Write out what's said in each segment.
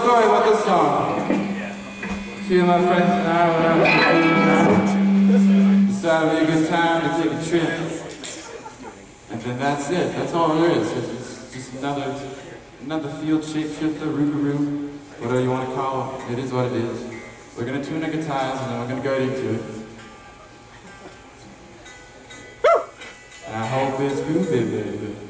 story about this song. See of my friends and I went out to the decided it'd be a good time to take a trip. And then that's it. That's all there is. It's just another another field shapeshifter, Rougarou, whatever you want to call it. It is what it is. We're gonna tune the guitars and then we're gonna go into it. And I hope it's groovy, baby.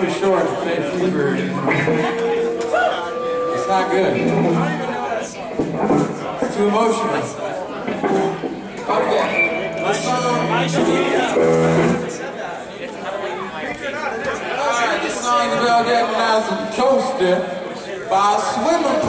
too short to play Freebird. It's not good. It's too emotional. Okay, let's uh, song. Alright, this song is about recognized as Coaster by Swimmer.